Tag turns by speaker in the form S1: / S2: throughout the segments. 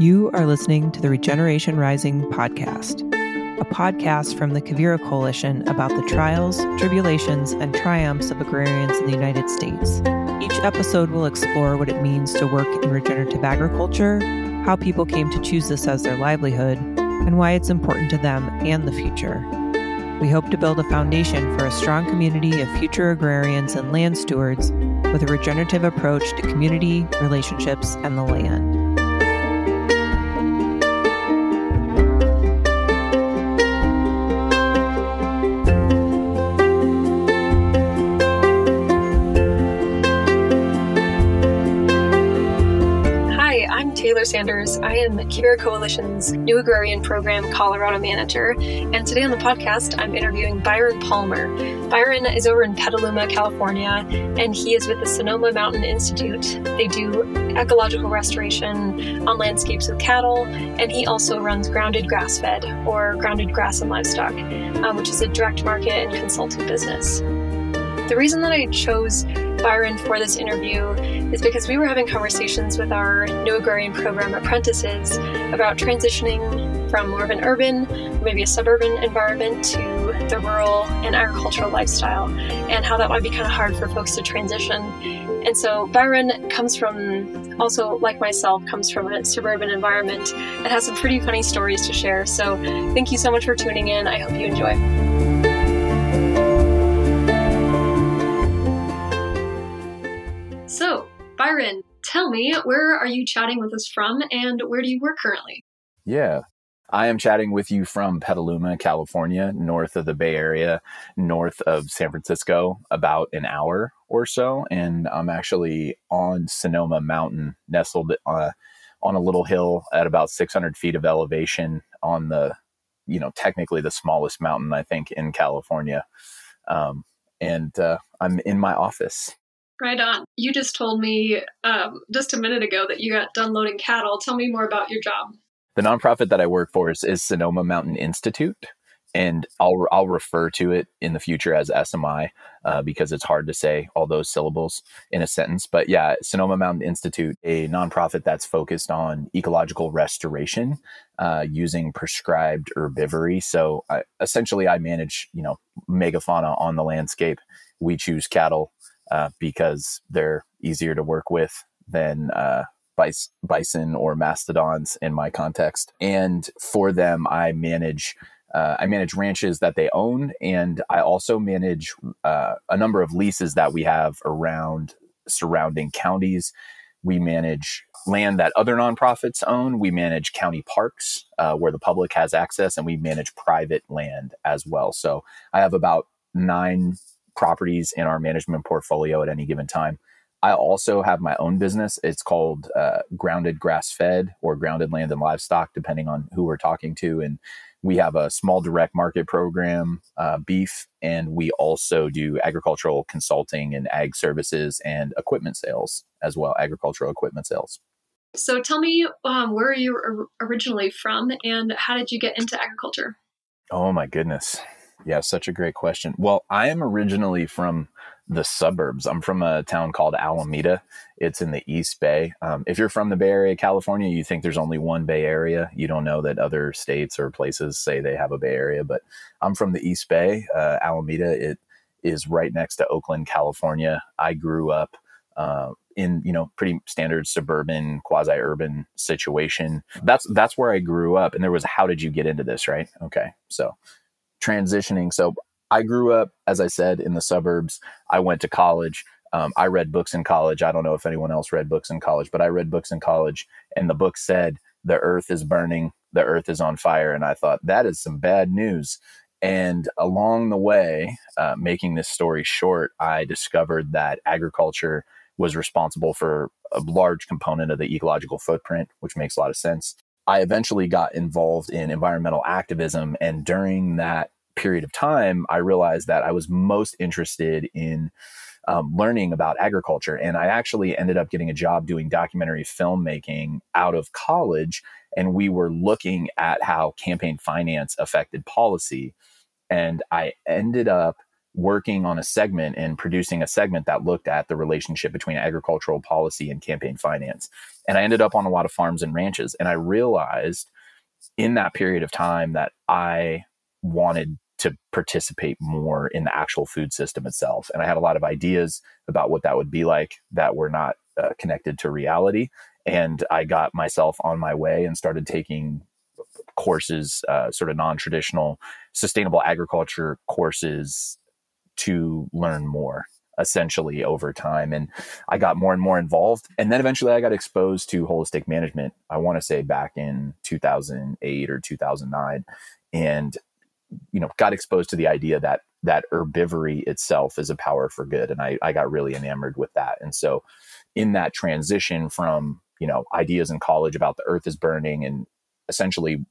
S1: You are listening to the Regeneration Rising podcast, a podcast from the Quivira Coalition about the trials, tribulations, and triumphs of agrarians in the United States. Each episode will explore what it means to work in regenerative agriculture, how people came to choose this as their livelihood, and why it's important to them and the future. We hope to build a foundation for a strong community of future agrarians and land stewards with a regenerative approach to community, relationships, and the land.
S2: Taylor Sanders. I am Quivira Coalition's New Agrarian Program Colorado Manager, and today on the podcast, I'm interviewing Byron Palmer. Byron is over in Petaluma, California, and he is with the Sonoma Mountain Institute. They do ecological restoration on landscapes with cattle, and he also runs Grounded Grass Fed, or Grounded Grass and Livestock, um, which is a direct market and consulting business. The reason that I chose Byron for this interview is because we were having conversations with our New Agrarian Program apprentices about transitioning from more of an urban, maybe a suburban environment to the rural and agricultural lifestyle, and how that might be kind of hard for folks to transition. And so Byron comes from, also like myself, comes from a suburban environment and has some pretty funny stories to share. So thank you so much for tuning in. I hope you enjoy. Byron, tell me, where are you chatting with us from and where do you work currently?
S3: Yeah. I am chatting with you from Petaluma, California, north of the Bay Area, north of San Francisco, about an hour or so. And I'm actually on Sonoma Mountain, nestled uh, on a little hill at about 600 feet of elevation on the, you know, technically the smallest mountain, I think, in California. Um, and uh, I'm in my office
S2: Right on. You just told me um, just a minute ago that you got done loading cattle. Tell me more about your job.
S3: The nonprofit that I work for is, is Sonoma Mountain Institute, and I'll I'll refer to it in the future as SMI uh, because it's hard to say all those syllables in a sentence. But yeah, Sonoma Mountain Institute, a nonprofit that's focused on ecological restoration uh, using prescribed herbivory. So I, essentially, I manage you know megafauna on the landscape. We choose cattle uh, because they're easier to work with than uh, bison or mastodons in my context. And for them, I manage. Uh, I manage ranches that they own, and I also manage uh, a number of leases that we have around surrounding counties. We manage land that other nonprofits own. We manage county parks uh, where the public has access, and we manage private land as well. So I have about nine properties in our management portfolio at any given time. I also have my own business. It's called uh, Grounded Grass Fed or Grounded Land and Livestock, depending on who we're talking to. And we have a small direct market program, uh, beef, and we also do agricultural consulting and ag services and equipment sales as well, agricultural equipment sales.
S2: So tell me, um, where are you originally from and how did you get into agriculture?
S3: Oh my goodness. Yeah, such a great question. Well, I am originally from the suburbs. I'm from a town called Alameda. It's in the East Bay. Um, if you're from the Bay Area, California, you think there's only one Bay Area. You don't know that other states or places say they have a Bay Area. But I'm from the East Bay. Uh, Alameda, it is right next to Oakland, California. I grew up uh, in you know pretty standard suburban quasi-urban situation that's that's where i grew up and there was how did you get into this right okay so transitioning. So I grew up, as I said, in the suburbs. I went to college. Um, I read books in college. I don't know if anyone else read books in college, but I read books in college, and the book said, The earth is burning, the earth is on fire. And I thought, that is some bad news. And along the way, uh, making this story short, I discovered that agriculture was responsible for a large component of the ecological footprint, which makes a lot of sense. I eventually got involved in environmental activism. And during that period of time, I realized that I was most interested in um, learning about agriculture. And I actually ended up getting a job doing documentary filmmaking out of college. And we were looking at how campaign finance affected policy. And I ended up working on a segment and producing a segment that looked at the relationship between agricultural policy and campaign finance. And I ended up on a lot of farms and ranches. And I realized in that period of time that I wanted to participate more in the actual food system itself. And I had a lot of ideas about what that would be like that were not uh, connected to reality. And I got myself on my way and started taking courses, uh, sort of non traditional sustainable agriculture courses to learn more essentially over time. And I got more and more involved. And then eventually I got exposed to holistic management, I want to say back in 2008 or 2009. And, you know, got exposed to the idea that that herbivory itself is a power for good. And I, I got really enamored with that. And so in that transition from, you know, ideas in college about the earth is burning and essentially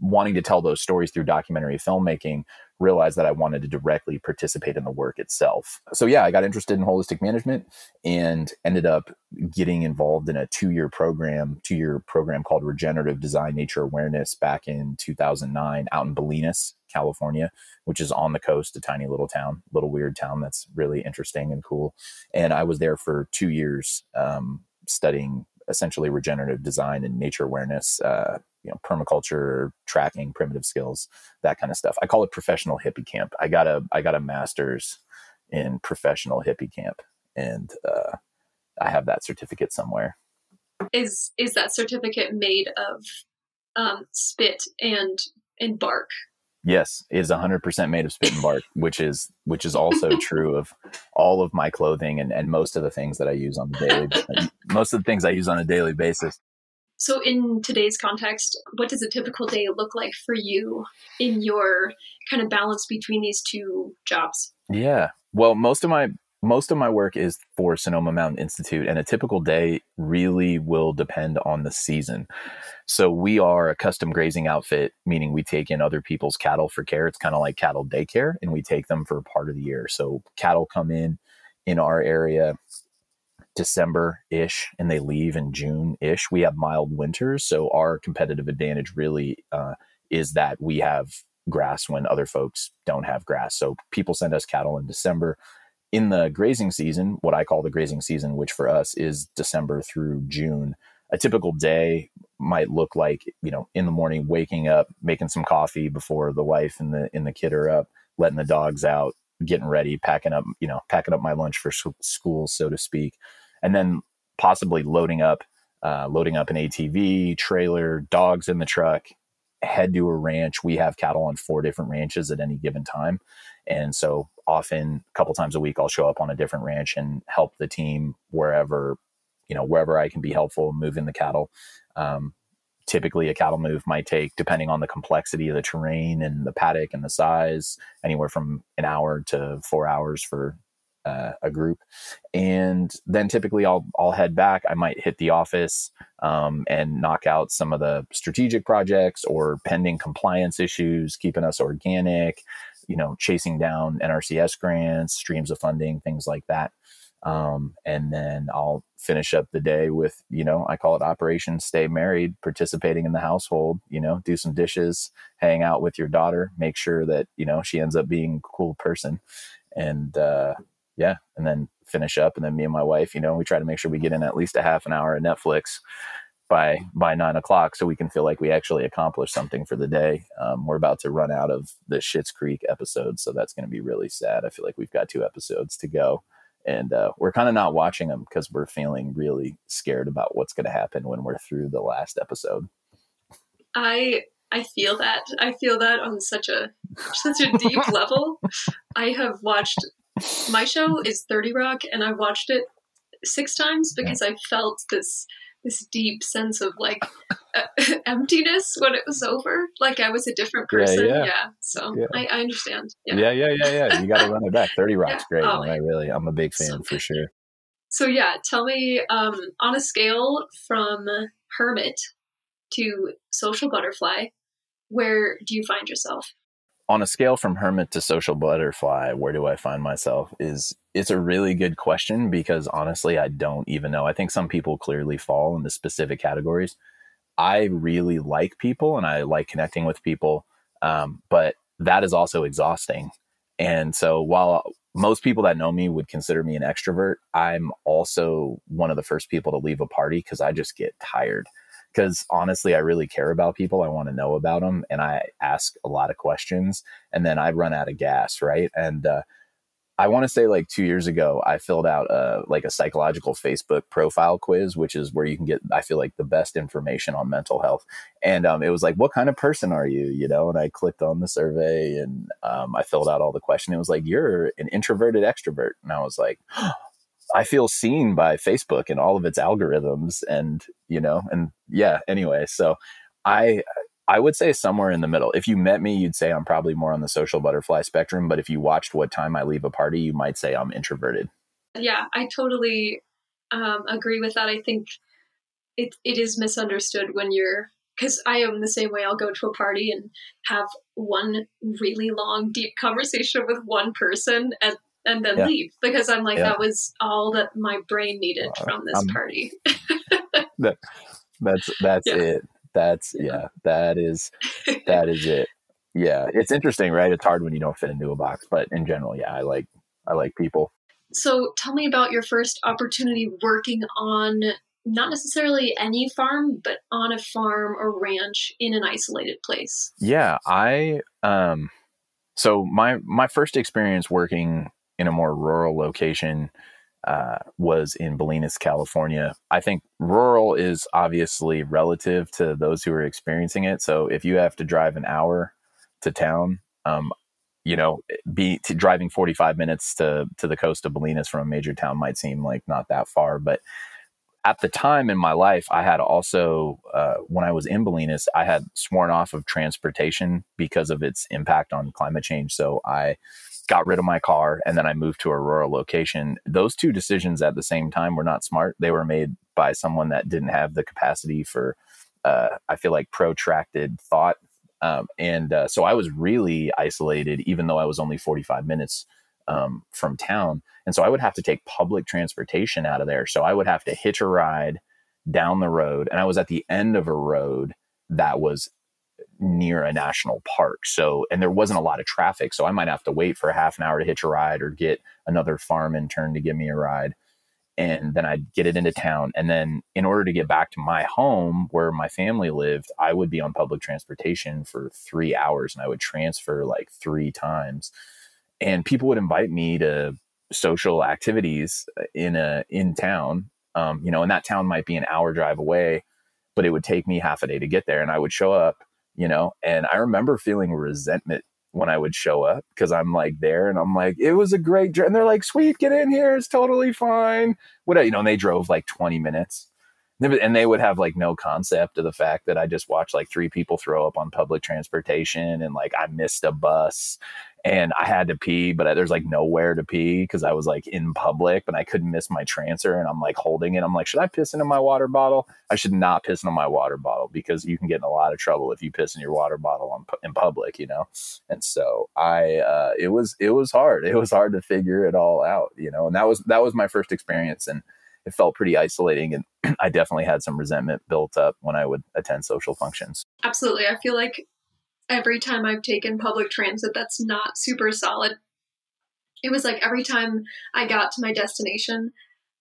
S3: wanting to tell those stories through documentary filmmaking realized that I wanted to directly participate in the work itself. So yeah, I got interested in holistic management and ended up getting involved in a two-year program, two-year program called Regenerative Design Nature Awareness back in 2009 out in Bolinas, California, which is on the coast, a tiny little town, little weird town that's really interesting and cool. And I was there for two years um, studying essentially regenerative design and nature awareness, uh, you know, permaculture, tracking, primitive skills, that kind of stuff. I call it professional hippie camp. I got a I got a master's in professional hippie camp, and uh, I have that certificate somewhere.
S2: Is is that certificate made of um, spit and and bark?
S3: Yes, is 100% made of spit and bark, which is which is also true of all of my clothing and, and most of the things that I use on the daily most of the things I use on a daily basis.
S2: So in today's context, what does a typical day look like for you in your kind of balance between these two jobs?
S3: Yeah. Well, most of my most of my work is for Sonoma Mountain Institute, and a typical day really will depend on the season. So, we are a custom grazing outfit, meaning we take in other people's cattle for care. It's kind of like cattle daycare, and we take them for part of the year. So, cattle come in in our area December ish and they leave in June ish. We have mild winters. So, our competitive advantage really uh, is that we have grass when other folks don't have grass. So, people send us cattle in December in the grazing season, what I call the grazing season, which for us is December through June, a typical day might look like, you know, in the morning, waking up, making some coffee before the wife and the, and the kid are up, letting the dogs out, getting ready, packing up, you know, packing up my lunch for school, so to speak. And then possibly loading up, uh, loading up an ATV, trailer, dogs in the truck, head to a ranch. We have cattle on four different ranches at any given time. And so often a couple times a week I'll show up on a different ranch and help the team wherever, you know, wherever I can be helpful moving the cattle. Um, typically a cattle move might take depending on the complexity of the terrain and the paddock and the size anywhere from an hour to four hours for uh, a group and then typically I'll I'll head back I might hit the office um, and knock out some of the strategic projects or pending compliance issues keeping us organic you know, chasing down NRCS grants, streams of funding, things like that. Um, and then I'll finish up the day with, you know, I call it Operation Stay Married, participating in the household, you know, do some dishes, hang out with your daughter, make sure that, you know, she ends up being a cool person. And, uh, yeah, and then finish up. And then me and my wife, you know, we try to make sure we get in at least a half an hour of Netflix by by nine o'clock so we can feel like we actually accomplished something for the day. Um, we're about to run out of the Schitt's Creek episode, so that's going to be really sad. I feel like we've got two episodes to go, and uh, we're kind of not watching them because we're feeling really scared about what's going to happen when we're through the last episode.
S2: I I feel that I feel that on such a such a deep level. I have watched my show is Thirty Rock, and I watched it six times because I felt this this deep sense of like uh, emptiness when it was over. Like I was a different person. Yeah. yeah. yeah. So yeah. I, I, understand.
S3: Yeah. yeah. Yeah. Yeah. Yeah. You got to run it back. 30 Rock's great. Oh, I really, I'm a big fan so for sure.
S2: So yeah, tell me um, on a scale from hermit to social butterfly, where do you find yourself?
S3: On a scale from hermit to social butterfly, where do I find myself? Is it's a really good question because honestly, I don't even know. I think some people clearly fall into specific categories. I really like people and I like connecting with people, um, but that is also exhausting. And so while most people that know me would consider me an extrovert, I'm also one of the first people to leave a party because I just get tired. Because honestly, I really care about people. I want to know about them and I ask a lot of questions and then I run out of gas, right? And uh, I want to say like two years ago, I filled out a like a psychological Facebook profile quiz, which is where you can get I feel like the best information on mental health. And um, it was like, what kind of person are you? You know, and I clicked on the survey and um, I filled out all the question. It was like, you're an introverted extrovert, and I was like. I feel seen by Facebook and all of its algorithms and you know and yeah anyway so I I would say somewhere in the middle. If you met me, you'd say I'm probably more on the social butterfly spectrum. But if you watched what time I leave a party, you might say I'm introverted.
S2: Yeah, I totally um, agree with that. I think it it is misunderstood when you're because I am the same way. I'll go to a party and have one really long, deep conversation with one person and and then yeah. leave because I'm like yeah. that was all that my brain needed uh, from this party.
S3: that, that's that's yeah. it that's yeah, that is that is it. Yeah, it's interesting, right? It's hard when you don't fit into a box, but in general, yeah, I like I like people.
S2: So, tell me about your first opportunity working on not necessarily any farm, but on a farm or ranch in an isolated place.
S3: Yeah, I um so my my first experience working in a more rural location uh, was in Bolinas, California. I think rural is obviously relative to those who are experiencing it. So if you have to drive an hour to town, um, you know, be driving 45 minutes to to the coast of Bolinas from a major town might seem like not that far, but at the time in my life, I had also, uh, when I was in Bolinas, I had sworn off of transportation because of its impact on climate change. So I got rid of my car and then I moved to a rural location. Those two decisions at the same time were not smart. They were made by someone that didn't have the capacity for, uh, I feel like, protracted thought. Um, and uh, so I was really isolated, even though I was only 45 minutes um, from town. And so I would have to take public transportation out of there. So I would have to hitch a ride down the road. And I was at the end of a road that was near a national park. So, and there wasn't a lot of traffic. So I might have to wait for a half an hour to hitch a ride or get another farm intern to give me a ride. And then I'd get it into town. And then, in order to get back to my home where my family lived, I would be on public transportation for three hours and I would transfer like three times. And people would invite me to social activities in a in town. Um, you know, and that town might be an hour drive away, but it would take me half a day to get there. And I would show up you know? And I remember feeling resentment when I would show up because I'm like there and I'm like, it was a great And they're like, sweet, get in here. It's totally fine. What, you know, and they drove like 20 minutes and they would have like no concept of the fact that I just watched like three people throw up on public transportation and like I missed a bus and I had to pee, but there's like nowhere to pee because I was like in public, but I couldn't miss my transfer. And I'm like holding it. I'm like, should I piss into my water bottle? I should not piss into my water bottle because you can get in a lot of trouble if you piss in your water bottle on, in public, you know? And so I, uh, it was, it was hard. It was hard to figure it all out, you know? And that was, that was my first experience. And it felt pretty isolating. And I definitely had some resentment built up when I would attend social functions.
S2: Absolutely. I feel like every time I've taken public transit that's not super solid, it was like every time I got to my destination,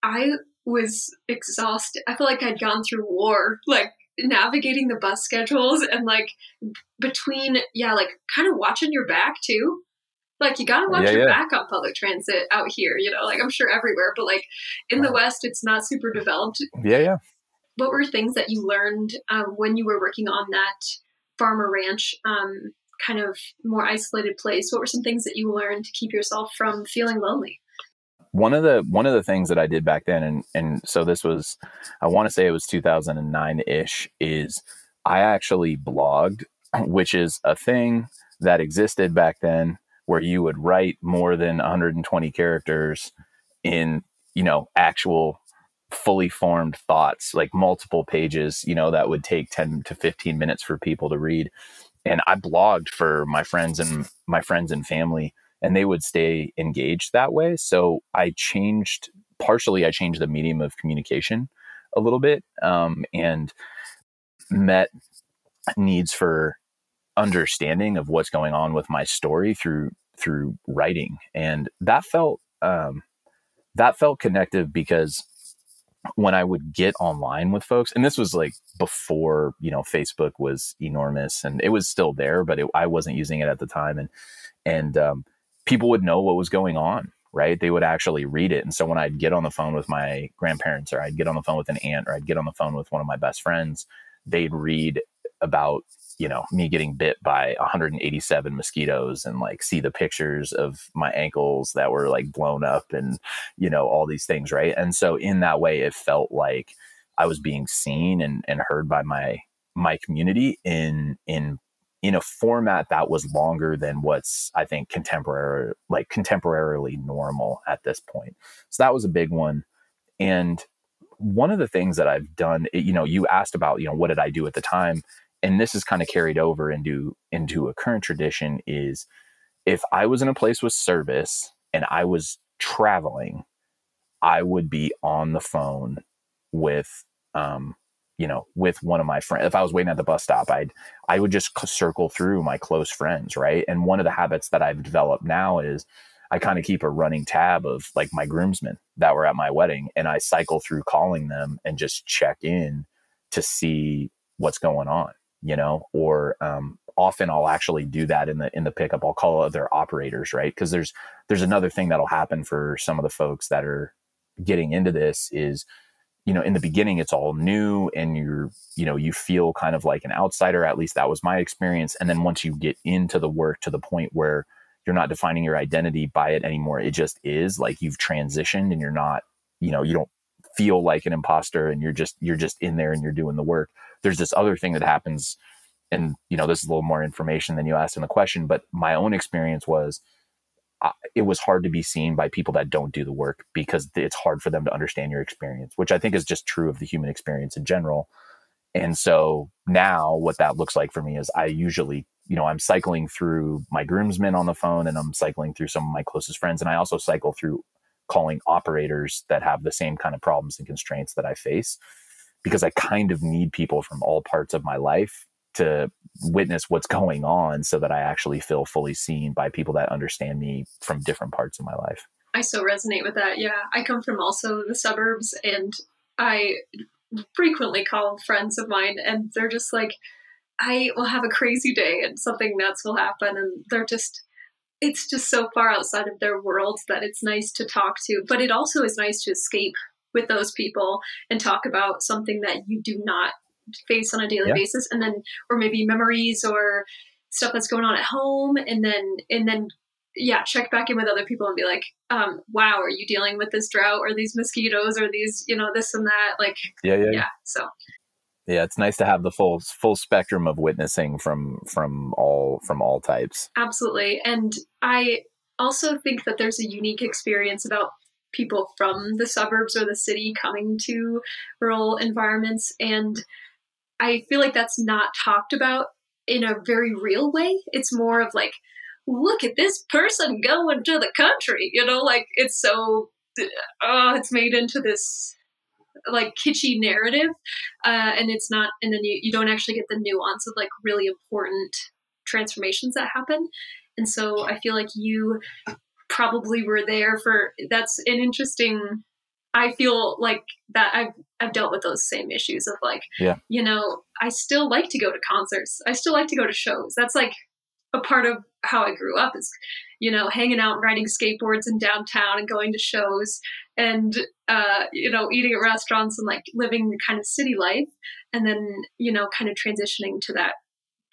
S2: I was exhausted. I felt like I'd gone through war, like navigating the bus schedules and like between, yeah, like kind of watching your back too. Like you gotta watch yeah, your yeah. back on public transit out here, you know, like I'm sure everywhere, but like in the West, it's not super developed.
S3: Yeah, yeah.
S2: What were things that you learned um, when you were working on that farmer ranch um, kind of more isolated place? What were some things that you learned to keep yourself from feeling lonely?
S3: One of the one of the things that I did back then, and and so this was, I want to say it was 2009 ish, is I actually blogged, which is a thing that existed back then where you would write more than 120 characters in you know actual fully formed thoughts, like multiple pages, you know, that would take 10 to 15 minutes for people to read. And I blogged for my friends and my friends and family, and they would stay engaged that way. So I changed, partially, I changed the medium of communication a little bit um, and met needs for understanding of what's going on with my story through through writing and that felt um that felt connective because when I would get online with folks, and this was like before you know Facebook was enormous, and it was still there, but it, I wasn't using it at the time, and and um, people would know what was going on, right? They would actually read it, and so when I'd get on the phone with my grandparents, or I'd get on the phone with an aunt, or I'd get on the phone with one of my best friends, they'd read about you know me getting bit by 187 mosquitoes and like see the pictures of my ankles that were like blown up and you know all these things right? And so in that way it felt like i was being seen and, and heard by my my community in in in a format that was longer than what's i think contemporary like contemporarily normal at this point. So that was a big one. And one of the things that i've done you know you asked about you know what did i do at the time and this is kind of carried over into into a current tradition is if I was in a place with service and I was traveling, I would be on the phone with um, you know, with one of my friends. If I was waiting at the bus stop, I'd I would just circle through my close friends, right? And one of the habits that I've developed now is I kind of keep a running tab of like my groomsmen that were at my wedding and I cycle through calling them and just check in to see what's going on you know, or um, often I'll actually do that in the in the pickup. I'll call other operators, right? Because there's there's another thing that'll happen for some of the folks that are getting into this is you know in the beginning it's all new and you're you know you feel kind of like an outsider at least that was my experience and then once you get into the work to the point where you're not defining your identity by it anymore it just is like you've transitioned and you're not you know you don't feel like an imposter and you're just you're just in there and you're doing the work there's this other thing that happens and you know this is a little more information than you asked in the question but my own experience was uh, it was hard to be seen by people that don't do the work because it's hard for them to understand your experience which i think is just true of the human experience in general. And so now what that looks like for me is i usually you know i'm cycling through my groomsmen on the phone and i'm cycling through some of my closest friends and i also cycle through calling operators that have the same kind of problems and constraints that i face because I kind of need people from all parts of my life to witness what's going on so that I actually feel fully seen by people that understand me from different parts of my life.
S2: I so resonate with that. Yeah. I come from also the suburbs and I frequently call friends of mine and they're just like, I will have a crazy day and something nuts will happen and they're just it's just so far outside of their world that it's nice to talk to. But it also is nice to escape with those people and talk about something that you do not face on a daily yeah. basis. And then or maybe memories or stuff that's going on at home. And then and then yeah check back in with other people and be like um, wow are you dealing with this drought or these mosquitoes or these you know this and that? Like
S3: yeah yeah,
S2: yeah. so.
S3: Yeah it's nice to have the full full spectrum of witnessing from from all from all types.
S2: Absolutely. And i also think that there's a unique experience about people from the suburbs or the city coming to rural environments. And I feel like that's not talked about in a very real way. It's more of like, look at this person going to the country, you know, like it's so, oh, it's made into this like kitschy narrative. Uh, and it's not, and then you, you don't actually get the nuance of like really important transformations that happen. And so I feel like you probably were there for that's an interesting I feel like that I've I've dealt with those same issues of like,
S3: yeah.
S2: you know, I still like to go to concerts. I still like to go to shows. That's like a part of how I grew up is, you know, hanging out and riding skateboards in downtown and going to shows and uh, you know, eating at restaurants and like living the kind of city life and then, you know, kind of transitioning to that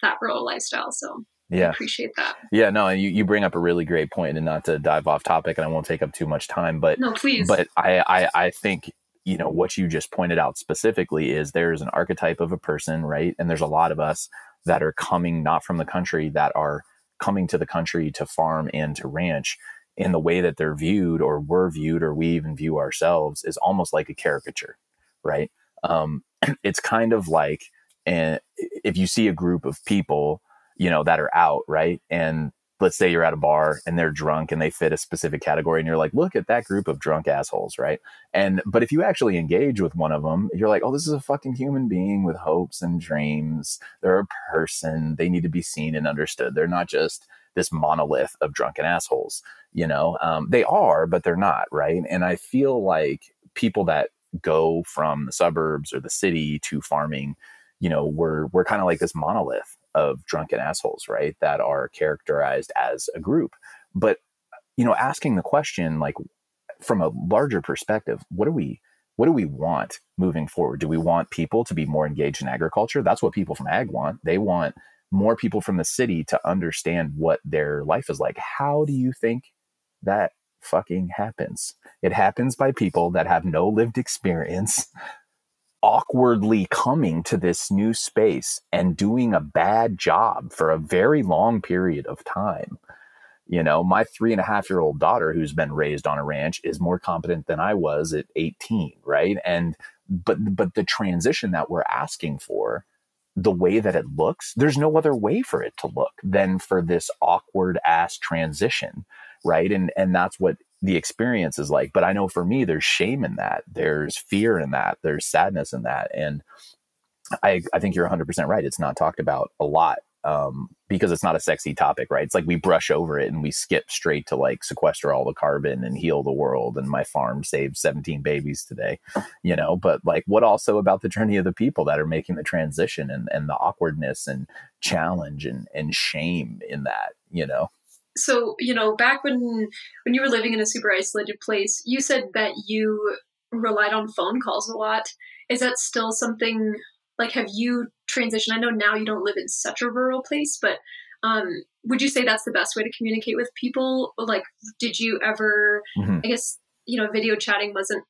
S2: that rural lifestyle. So
S3: yeah.
S2: I appreciate that.
S3: Yeah no you, you bring up a really great point and not to dive off topic and i won't take up too much time but
S2: no please.
S3: but i i, I think you know what you just pointed out specifically is there's an archetype of a person right? And there's a lot of us that are coming not from the country that are coming to the country to farm and to ranch in the way that they're viewed or were viewed or we even view ourselves is almost like a caricature right? Um, it's kind of like and if you see a group of people you know, that are out, right? And let's say you're at a bar and they're drunk and they fit a specific category and you're like look at that group of drunk assholes right? And but if you actually engage with one of them you're like oh this is a fucking human being with hopes and dreams. They're a person. They need to be seen and understood. They're not just this monolith of drunken assholes you know? Um, they are but they're not right? And i feel like people that go from the suburbs or the city to farming you know we're we're kind of like this monolith of drunken assholes, right? That are characterized as a group. But, you know, asking the question, like, from a larger perspective, what do we what do we want moving forward? Do we want people to be more engaged in agriculture? That's what people from ag want. They want more people from the city to understand what their life is like. How do you think that fucking happens? It happens by people that have no lived experience awkwardly coming to this new space and doing a bad job for a very long period of time. You know, my three and a half year old daughter, who's been raised on a ranch, is more competent than I was at 18, right? And, but, but the transition that we're asking for, the way that it looks, there's no other way for it to look than for this awkward ass transition, right? And, and that's what the experience is like. But I know for me, there's shame in that. There's fear in that. There's sadness in that. And I, I think you're 100% right. It's not talked about a lot um, because it's not a sexy topic, right? It's like we brush over it and we skip straight to like sequester all the carbon and heal the world. And my farm saved 17 babies today, you know. But like, what also about the journey of the people that are making the transition and, and the awkwardness and challenge and, and shame in that, you know?
S2: So you know back when when you were living in a super isolated place you said that you relied on phone calls a lot. Is that still something like have you transitioned? I know now you don't live in such a rural place but um, would you say that's the best way to communicate with people? Like did you ever mm-hmm. i guess you know video chatting wasn't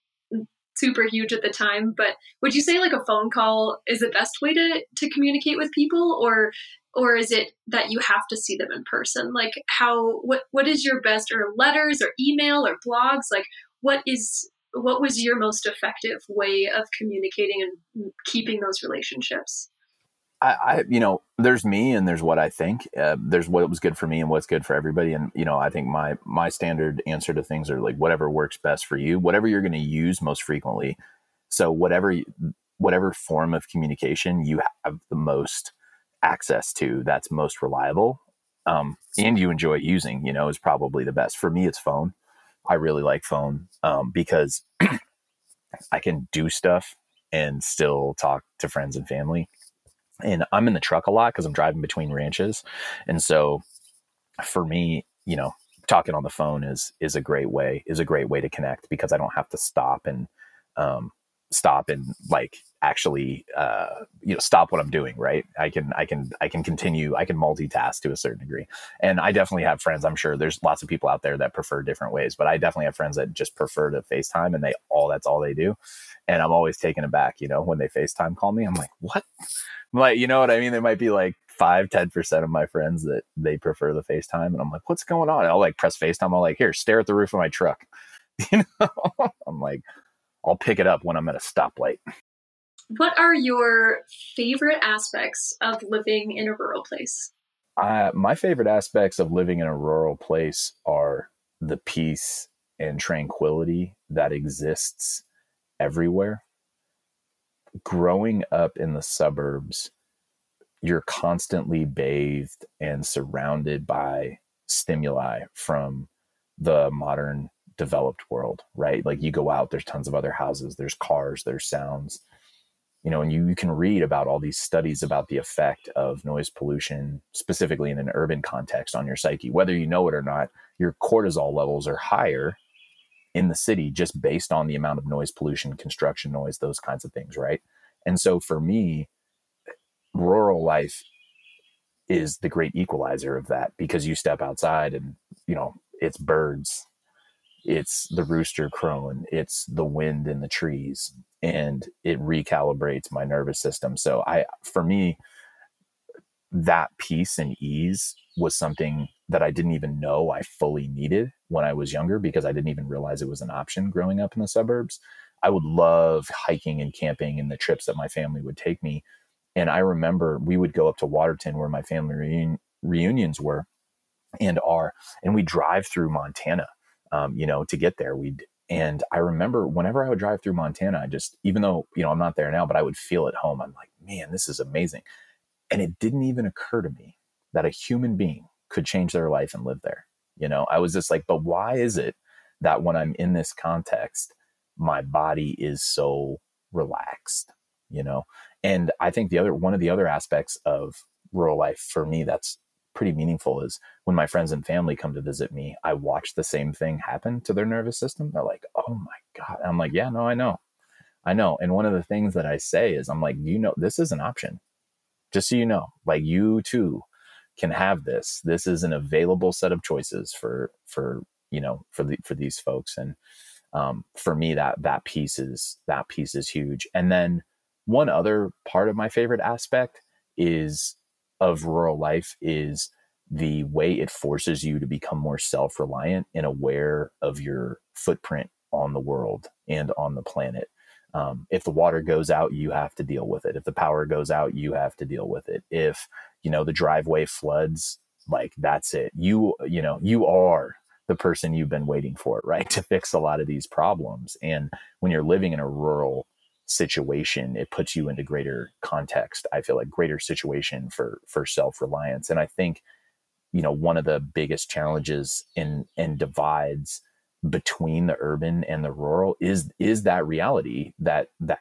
S2: super huge at the time but would you say like a phone call is the best way to to communicate with people? Or or is it that you have to see them in person? Like how what what is your best or letters or email or blogs? Like what is what was your most effective way of communicating and keeping those relationships
S3: I, I you know there's me and there's what i think uh, there's what was good for me and what's good for everybody and you know i think my my standard answer to things are like whatever works best for you whatever you're going to use most frequently so whatever whatever form of communication you have the most access to that's most reliable um, and you enjoy using, you know, is probably the best. For me, it's phone. I really like phone um, because I can do stuff and still talk to friends and family. And I'm in the truck a lot because I'm driving between ranches. And so for me, you know, talking on the phone is is a great way is a great way to connect because I don't have to stop and um, stop and like actually uh, you know stop what i'm doing right? I can i can i can continue i can multitask to a certain degree. And i definitely have friends i'm sure there's lots of people out there that prefer different ways but i definitely have friends that just prefer to facetime and they all that's all they do. And i'm always taken aback you know when they facetime call me i'm like what? I'm like you know what i mean? There might be like five ten percent of my friends that they prefer the facetime and i'm like what's going on? I'll like press facetime i'll like here stare at the roof of my truck. You know? I'm like I'll pick it up when I'm at a stoplight.
S2: What are your favorite aspects of living in a rural place?
S3: Uh, my favorite aspects of living in a rural place are the peace and tranquility that exists everywhere. Growing up in the suburbs, you're constantly bathed and surrounded by stimuli from the modern developed world, right? Like you go out, there's tons of other houses, there's cars, there's sounds, you know, and you, you can read about all these studies about the effect of noise pollution, specifically in an urban context on your psyche. Whether you know it or not, your cortisol levels are higher in the city just based on the amount of noise pollution, construction noise, those kinds of things, right? And so for me, rural life is the great equalizer of that because you step outside and, you know, it's birds, it's the rooster crowing, it's the wind in the trees, and it recalibrates my nervous system. So I, for me, that peace and ease was something that I didn't even know I fully needed when I was younger because I didn't even realize it was an option growing up in the suburbs. I would love hiking and camping and the trips that my family would take me. And I remember we would go up to Waterton where my family reunions were and are. And we drive through Montana, um, you know, to get there. We'd and I remember whenever I would drive through Montana, I just, even though, you know, I'm not there now, but I would feel at home. I'm like, man, this is amazing. And it didn't even occur to me that a human being could change their life and live there. You know, I was just like, but why is it that when I'm in this context, my body is so relaxed, you know? And I think the other, one of the other aspects of rural life for me that's pretty meaningful is when my friends and family come to visit me, I watch the same thing happen to their nervous system. They're like, oh my God. I'm like, yeah, no, I know. I know. And one of the things that I say is, I'm like, you know, this is an option. Just so you know, like you too can have this. This is an available set of choices for for you know for the for these folks. And um, for me, that that piece is that piece is huge. And then one other part of my favorite aspect is of rural life is the way it forces you to become more self-reliant and aware of your footprint on the world and on the planet. Um, if the water goes out, you have to deal with it. If the power goes out, you have to deal with it. If you know the driveway floods like that's it you you know you are the person you've been waiting for right to fix a lot of these problems and when you're living in a rural situation it puts you into greater context i feel like greater situation for for self-reliance and i think you know one of the biggest challenges in and divides between the urban and the rural is is that reality that that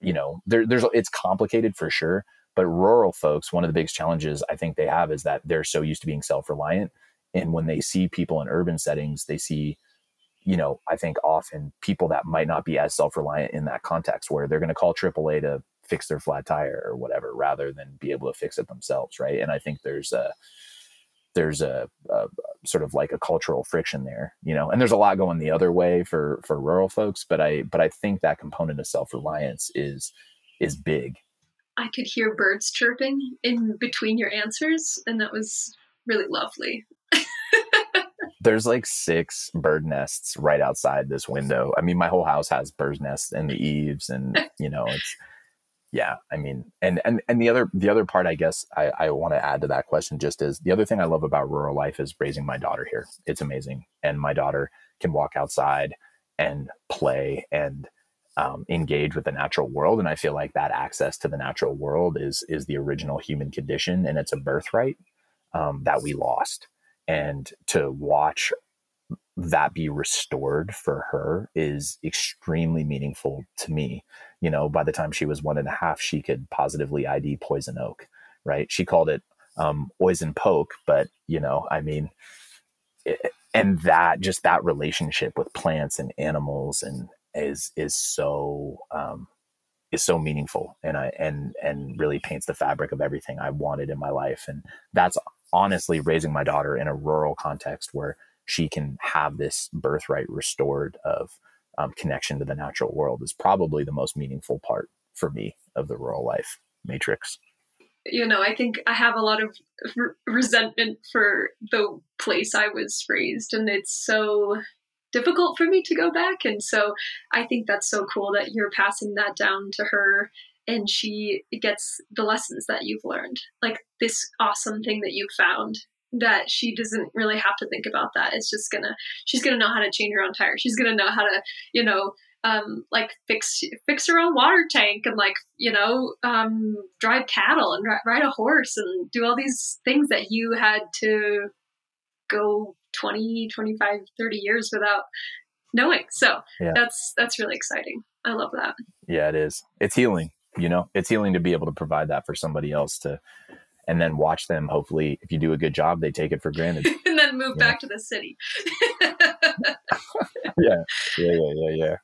S3: you know there, there's it's complicated for sure but rural folks, one of the biggest challenges I think they have is that they're so used to being self reliant. And when they see people in urban settings, they see, you know, I think often people that might not be as self reliant in that context where they're going to call AAA to fix their flat tire or whatever rather than be able to fix it themselves. Right. And I think there's a, there's a, a, sort of like a cultural friction there, you know, and there's a lot going the other way for for rural folks, but I but I think that component of self reliance is is big
S2: I could hear birds chirping in between your answers, and that was really lovely.
S3: There's like six bird nests right outside this window. I mean, my whole house has bird nests in the eaves, and you know, it's yeah. I mean, and and and the other the other part, I guess, I, I want to add to that question just is the other thing I love about rural life is raising my daughter here. It's amazing, and my daughter can walk outside and play and um, engage with the natural world and i feel like that access to the natural world is is the original human condition and it's a birthright um, that we lost and to watch that be restored for her is extremely meaningful to me. You know by the time she was one and a half she could positively id poison oak right? She called it um, poison poke but you know i mean it, and that just that relationship with plants and animals and is is so um, is so meaningful. And I and and really paints the fabric of everything I wanted in my life. And that's honestly raising my daughter in a rural context where she can have this birthright restored of um, connection to the natural world is probably the most meaningful part for me of the rural life matrix.
S2: You know, I think I have a lot of resentment for the place I was raised, and it's so difficult for me to go back. And so I think that's so cool that you're passing that down to her and she gets the lessons that you've learned. Like this awesome thing that you found that she doesn't really have to think about that. It's just gonna she's gonna know how to change her own tire. She's gonna know how to, you know, um, like fix fix her own water tank and like you know um, drive cattle and ride a horse and do all these things that you had to go 20 25 30 years without knowing so yeah. that's that's really exciting i love that
S3: yeah it is it's healing you know it's healing to be able to provide that for somebody else to and then watch them hopefully if you do a good job they take it for granted.
S2: And then move yeah. back to the city.
S3: Yeah. Yeah yeah yeah yeah.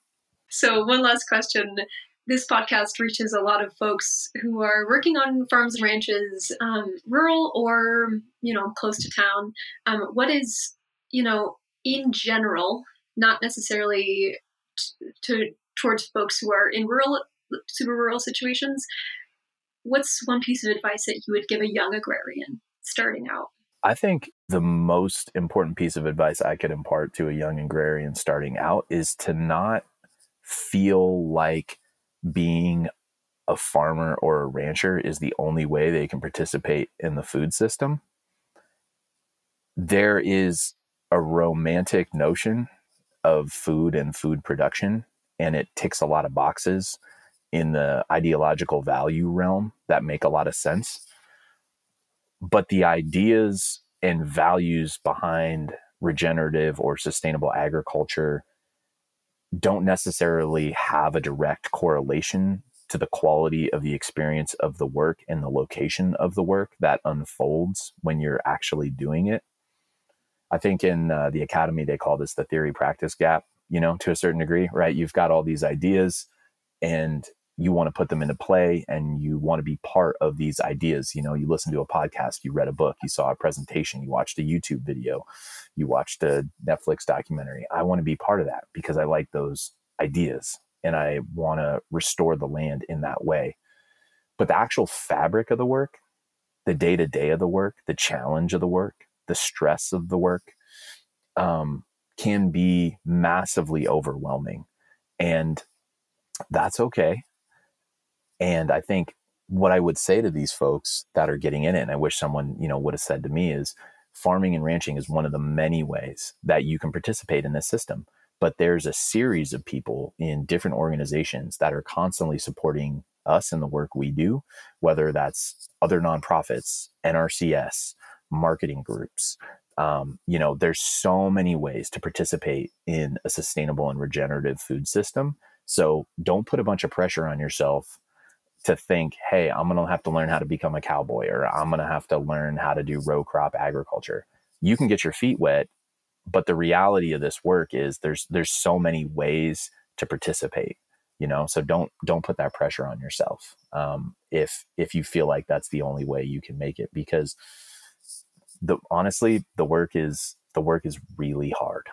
S2: So one last question. This podcast reaches a lot of folks who are working on farms and ranches, um, rural or you know close to town. Um, what is you know in general, not necessarily t- to towards folks who are in rural, super rural situations. What's one piece of advice that you would give a young agrarian starting out?
S3: I think the most important piece of advice I could impart to a young agrarian starting out is to not feel like being a farmer or a rancher is the only way they can participate in the food system. there is a romantic notion of food and food production, and it ticks a lot of boxes in the ideological value realm that make a lot of sense. But the ideas and values behind regenerative or sustainable agriculture don't necessarily have a direct correlation to the quality of the experience of the work and the location of the work that unfolds when you're actually doing it. I think in uh, the academy, they call this the theory practice gap, you know, to a certain degree, right? You've got all these ideas and you want to put them into play and you want to be part of these ideas. You know, you listen to a podcast, you read a book, you saw a presentation, you watched a YouTube video, you watched a Netflix documentary. I want to be part of that because I like those ideas and I want to restore the land in that way. But the actual fabric of the work, the day to day of the work, the challenge of the work, the stress of the work um, can be massively overwhelming. And that's okay. And I think what I would say to these folks that are getting in it, and I wish someone, you know, would have said to me is farming and ranching is one of the many ways that you can participate in this system. But there's a series of people in different organizations that are constantly supporting us in the work we do, whether that's other nonprofits, NRCS, marketing groups. Um, you know, there's so many ways to participate in a sustainable and regenerative food system. So don't put a bunch of pressure on yourself to think, hey, I'm going to have to learn how to become a cowboy or I'm going to have to learn how to do row crop agriculture. You can get your feet wet, but the reality of this work is there's there's so many ways to participate you know? So don't don't put that pressure on yourself um, if if you feel like that's the only way you can make it because the honestly the work is the work is really hard.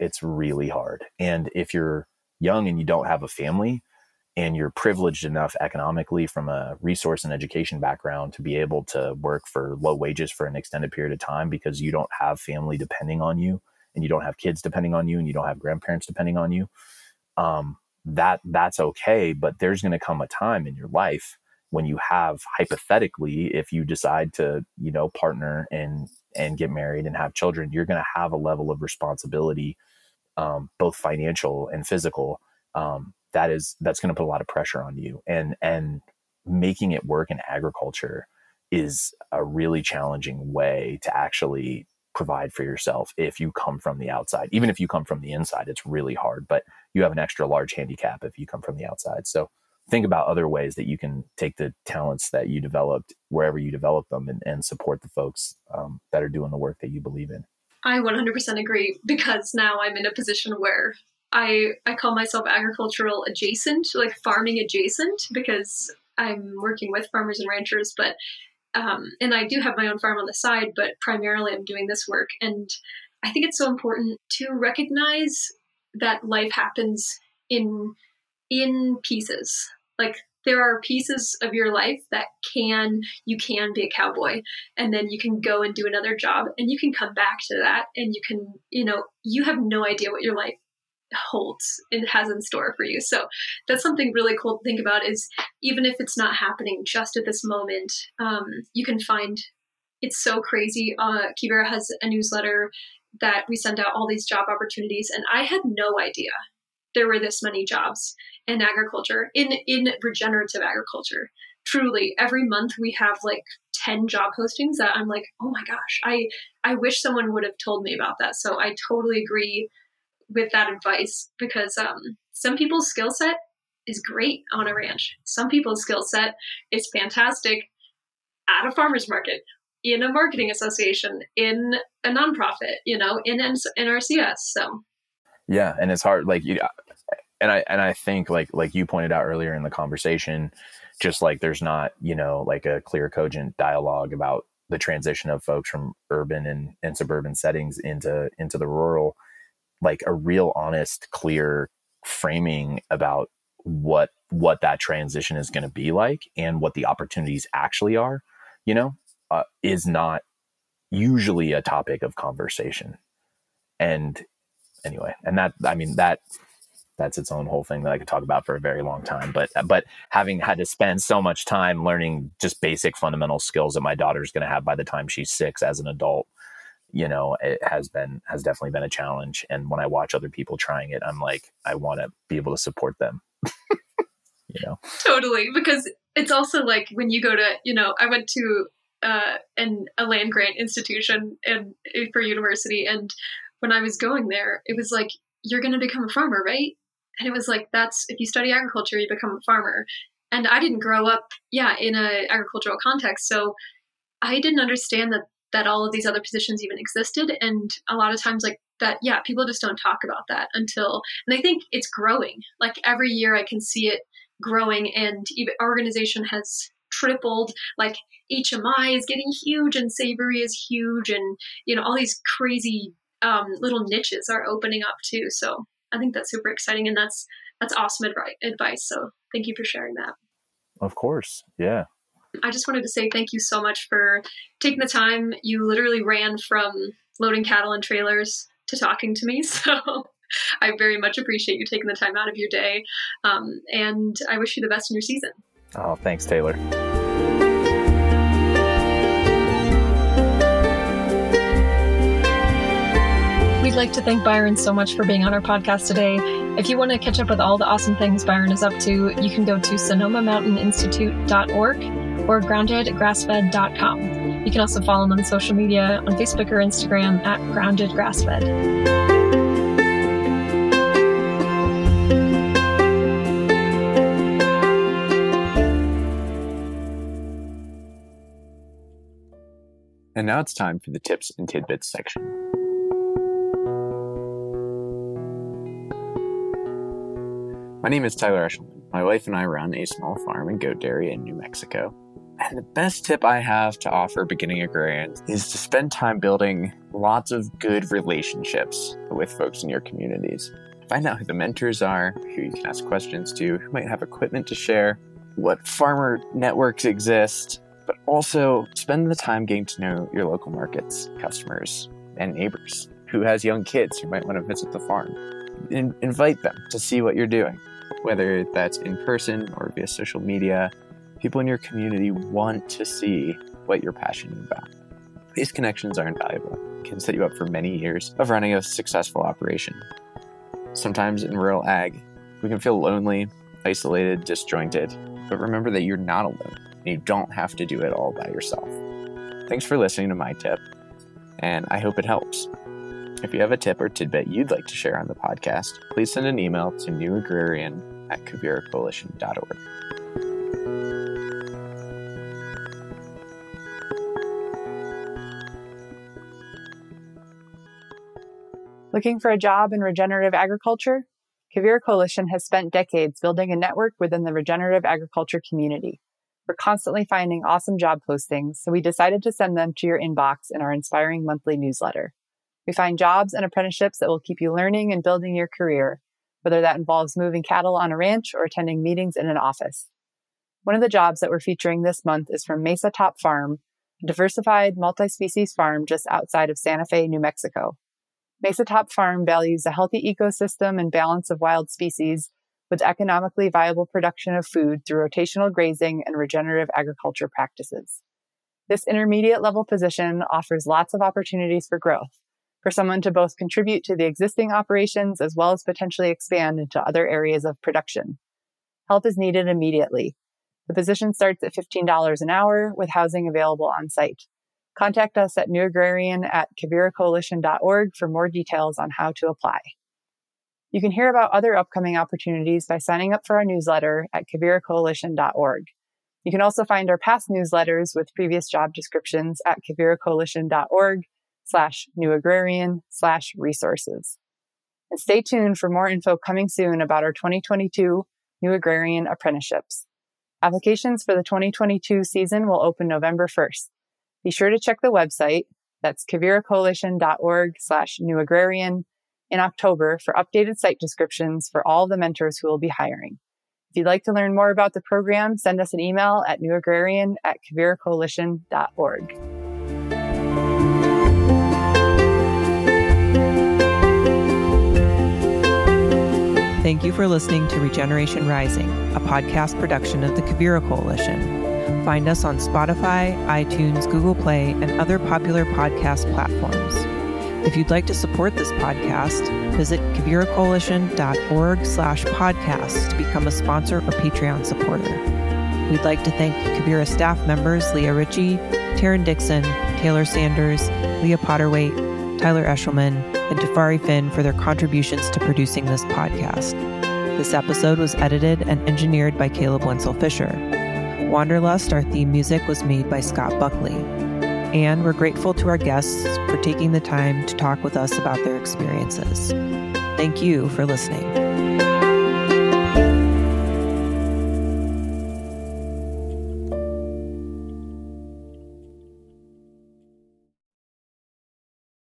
S3: It's really hard. And if you're young and you don't have a family and you're privileged enough economically from a resource and education background to be able to work for low wages for an extended period of time because you don't have family depending on you and you don't have kids depending on you and you don't have grandparents depending on you um, that that's okay but there's going to come a time in your life when you have hypothetically if you decide to you know partner and and get married and have children you're going to have a level of responsibility um, both financial and physical um, that is that's going to put a lot of pressure on you. And and making it work in agriculture is a really challenging way to actually provide for yourself if you come from the outside. Even if you come from the inside it's really hard but you have an extra large handicap if you come from the outside. So think about other ways that you can take the talents that you developed wherever you develop them and, and support the folks um, that are doing the work that you believe in.
S2: I 100% agree because now i'm in a position where I I call myself agricultural adjacent, like farming adjacent, because I'm working with farmers and ranchers, but um, and I do have my own farm on the side, but primarily I'm doing this work. And I think it's so important to recognize that life happens in in pieces. Like there are pieces of your life that can you can be a cowboy and then you can go and do another job and you can come back to that and you can you know you have no idea what your life holds and has in store for you. So that's something really cool to think about is even if it's not happening just at this moment, um, you can find it's so crazy. Uh, Quivira has a newsletter that we send out all these job opportunities, and I had no idea there were this many jobs in agriculture, in in regenerative agriculture. Truly, every month we have like 10 job postings that I'm like, oh my gosh, I I wish someone would have told me about that. So I totally agree with that advice because um, some people's skill set is great on a ranch. Some people's skill set is fantastic at a farmer's market, in a marketing association, in a nonprofit, you know, in NRCS. So,
S3: yeah, and it's hard. Like you, and I and I think like like you pointed out earlier in the conversation, just like there's not you know like a clear cogent dialogue about the transition of folks from urban and, and suburban settings into into the rural like a real honest, clear framing about what what that transition is going to be like and what the opportunities actually are, you know, uh, is not usually a topic of conversation. And anyway, and that I mean that that's its own whole thing that I could talk about for a very long time. But but having had to spend so much time learning just basic fundamental skills that my daughter's going to have by the time she's six as an adult,
S4: you know, it has been has definitely been a challenge. And when I watch other people trying it, I'm like, I want to be able to support them. you know,
S2: totally because it's also like when you go to, you know, I went to uh, an a land grant institution and for university, and when I was going there, it was like you're going to become a farmer, right? And it was like that's if you study agriculture, you become a farmer. And I didn't grow up, yeah, in a agricultural context, so I didn't understand that that all of these other positions even existed. And a lot of times, like that, yeah, people just don't talk about that until, and I think it's growing. Like every year, I can see it growing, and even organization has tripled. Like HMI is getting huge, and Savory is huge, and you know all these crazy um, little niches are opening up too. So I think that's super exciting, and that's that's awesome advice. So thank you for sharing that.
S4: Of course, yeah.
S2: I just wanted to say thank you so much for taking the time. You literally ran from loading cattle and trailers to talking to me. So I very much appreciate you taking the time out of your day. Um, and I wish you the best in your season.
S4: Oh, thanks, Taylor.
S2: We'd like to thank Byron so much for being on our podcast today. If you want to catch up with all the awesome things Byron is up to, you can go to sonomamountaininstitute.org or groundedgrassfed.com. You can also follow them on social media on Facebook or Instagram at Grounded Grassfed.
S4: And now it's time for the tips and tidbits section. My name is Tyler Eshelman. My wife and I run a small farm and goat dairy in New Mexico. And the best tip I have to offer beginning agrarians is to spend time building lots of good relationships with folks in your communities. Find out who the mentors are, who you can ask questions to, who might have equipment to share, what farmer networks exist, but also spend the time getting to know your local markets, customers, and neighbors. Who has young kids who might want to visit the farm? In- invite them to see what you're doing, whether that's in person or via social media People in your community want to see what you're passionate about. These connections are invaluable, can set you up for many years of running a successful operation. Sometimes in rural ag, we can feel lonely, isolated, disjointed, but remember that you're not alone and you don't have to do it all by yourself. Thanks for listening to my tip, and I hope it helps. If you have a tip or tidbit you'd like to share on the podcast, please send an email to newagrarian at quiviracoalition.org.
S1: Looking for a job in regenerative agriculture? Quivira Coalition has spent decades building a network within the regenerative agriculture community. We're constantly finding awesome job postings, so we decided to send them to your inbox in our inspiring monthly newsletter. We find jobs and apprenticeships that will keep you learning and building your career, whether that involves moving cattle on a ranch or attending meetings in an office. One of the jobs that we're featuring this month is from Mesa Top Farm, a diversified multi species farm just outside of Santa Fe, New Mexico. Mesa Top Farm values a healthy ecosystem and balance of wild species with economically viable production of food through rotational grazing and regenerative agriculture practices. This intermediate level position offers lots of opportunities for growth for someone to both contribute to the existing operations as well as potentially expand into other areas of production. Help is needed immediately. The position starts at $15 an hour with housing available on site. Contact us at newagrarian at quiviracoalition.org for more details on how to apply. You can hear about other upcoming opportunities by signing up for our newsletter at quiviracoalition.org. You can also find our past newsletters with previous job descriptions at quiviracoalition.org slash new agrarian slash resources. And stay tuned for more info coming soon about our 2022 New Agrarian apprenticeships. Applications for the 2022 season will open November 1st. Be sure to check the website, that's quiviracoalition.org slash new agrarian, in October for updated site descriptions for all the mentors who will be hiring. If you'd like to learn more about the program, send us an email at newagrarian at quiviracoalition.org. Thank you for listening to Regeneration Rising, a podcast production of the Quivira Coalition. Find us on Spotify, iTunes, Google Play, and other popular podcast platforms.
S5: If you'd like to support this podcast, visit quiviracoalition.org slash podcast to become a sponsor or Patreon supporter. We'd like to thank Quivira staff members Leah Ritchie, Taryn Dixon, Taylor Sanders, Leah Potterwaite, Tyler Eshelman, and Tafari Finn for their contributions to producing this podcast. This episode was edited and engineered by Caleb Wenzel Fisher. Wanderlust, our theme music, was made by Scott Buckley. And we're grateful to our guests for taking the time to talk with us about their experiences. Thank you for listening.